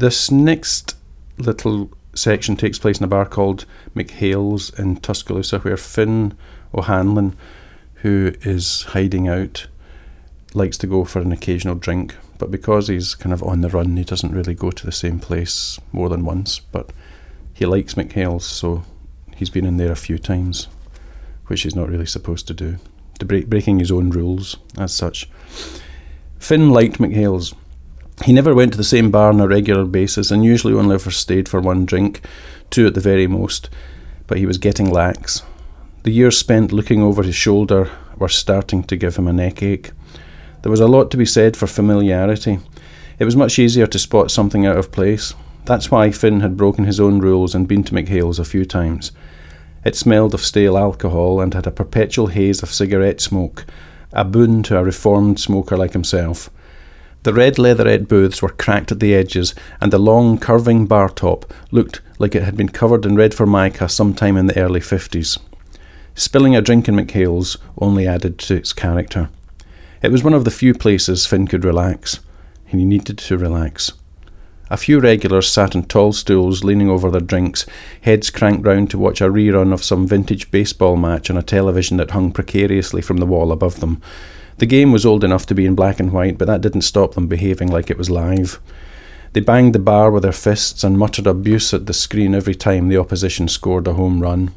This next little section takes place in a bar called McHale's in Tuscaloosa, where Finn O'Hanlon, who is hiding out, likes to go for an occasional drink. But because he's kind of on the run, he doesn't really go to the same place more than once. But he likes McHale's, so he's been in there a few times, which he's not really supposed to do, to break, breaking his own rules as such. Finn liked McHale's. He never went to the same bar on a regular basis and usually only ever stayed for one drink, two at the very most, but he was getting lax. The years spent looking over his shoulder were starting to give him a neck ache. There was a lot to be said for familiarity. It was much easier to spot something out of place. That's why Finn had broken his own rules and been to McHale's a few times. It smelled of stale alcohol and had a perpetual haze of cigarette smoke, a boon to a reformed smoker like himself. The red leatherette booths were cracked at the edges, and the long, curving bar top looked like it had been covered in red formica sometime in the early fifties. Spilling a drink in McHale's only added to its character. It was one of the few places Finn could relax. And he needed to relax. A few regulars sat on tall stools leaning over their drinks, heads cranked round to watch a rerun of some vintage baseball match on a television that hung precariously from the wall above them. The game was old enough to be in black and white, but that didn't stop them behaving like it was live. They banged the bar with their fists and muttered abuse at the screen every time the opposition scored a home run.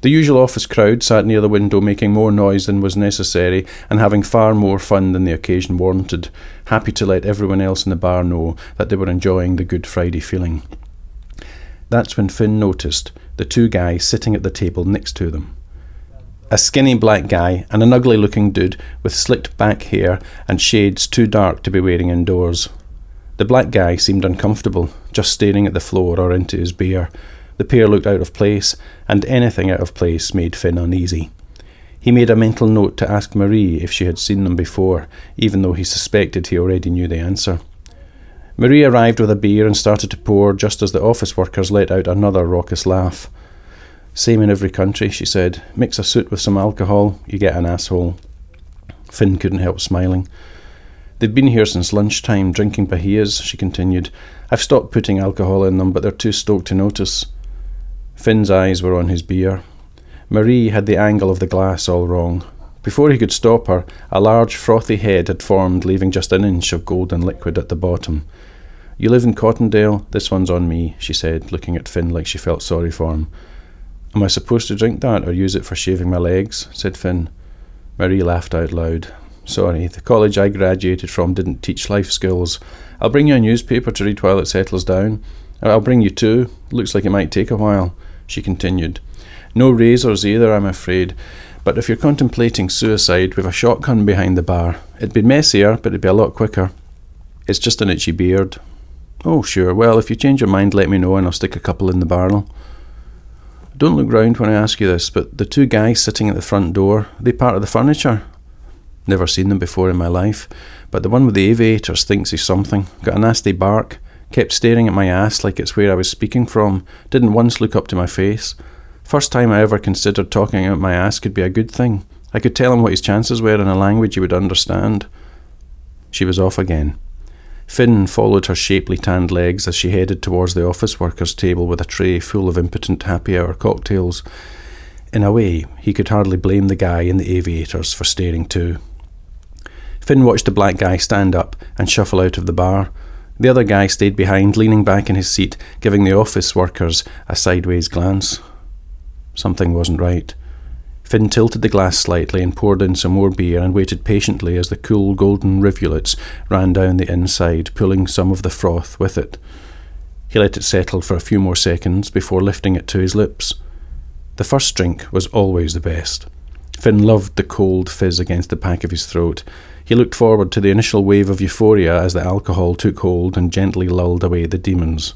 The usual office crowd sat near the window making more noise than was necessary and having far more fun than the occasion warranted, happy to let everyone else in the bar know that they were enjoying the Good Friday feeling. That's when Finn noticed the two guys sitting at the table next to them. A skinny black guy and an ugly looking dude with slicked back hair and shades too dark to be wearing indoors. The black guy seemed uncomfortable, just staring at the floor or into his beer, the pair looked out of place, and anything out of place made Finn uneasy. He made a mental note to ask Marie if she had seen them before, even though he suspected he already knew the answer. Marie arrived with a beer and started to pour just as the office workers let out another raucous laugh. Same in every country, she said. Mix a suit with some alcohol, you get an asshole. Finn couldn't help smiling. They've been here since lunchtime, drinking pahillas, she continued. I've stopped putting alcohol in them, but they're too stoked to notice. Finn's eyes were on his beer. Marie had the angle of the glass all wrong. Before he could stop her, a large frothy head had formed, leaving just an inch of golden liquid at the bottom. You live in Cottondale? This one's on me, she said, looking at Finn like she felt sorry for him. Am I supposed to drink that or use it for shaving my legs? said Finn. Marie laughed out loud. Sorry, the college I graduated from didn't teach life skills. I'll bring you a newspaper to read while it settles down. I'll bring you two. Looks like it might take a while she continued. No razors either, I'm afraid. But if you're contemplating suicide, we've a shotgun behind the bar. It'd be messier, but it'd be a lot quicker. It's just an itchy beard. Oh, sure. Well, if you change your mind, let me know and I'll stick a couple in the barrel. Don't look round when I ask you this, but the two guys sitting at the front door, they part of the furniture? Never seen them before in my life, but the one with the aviators thinks he's something. Got a nasty bark. Kept staring at my ass like it's where I was speaking from, didn't once look up to my face. First time I ever considered talking out my ass could be a good thing. I could tell him what his chances were in a language he would understand. She was off again. Finn followed her shapely tanned legs as she headed towards the office workers' table with a tray full of impotent happy hour cocktails. In a way, he could hardly blame the guy in the aviators for staring too. Finn watched the black guy stand up and shuffle out of the bar, the other guy stayed behind, leaning back in his seat, giving the office workers a sideways glance. Something wasn't right. Finn tilted the glass slightly and poured in some more beer and waited patiently as the cool golden rivulets ran down the inside, pulling some of the froth with it. He let it settle for a few more seconds before lifting it to his lips. The first drink was always the best. Finn loved the cold fizz against the back of his throat, he looked forward to the initial wave of euphoria as the alcohol took hold and gently lulled away the demons.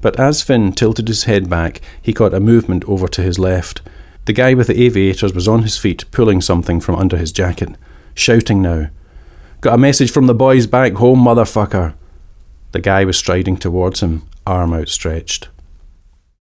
But as Finn tilted his head back, he caught a movement over to his left. The guy with the aviators was on his feet, pulling something from under his jacket, shouting now. Got a message from the boys back home, motherfucker. The guy was striding towards him, arm outstretched.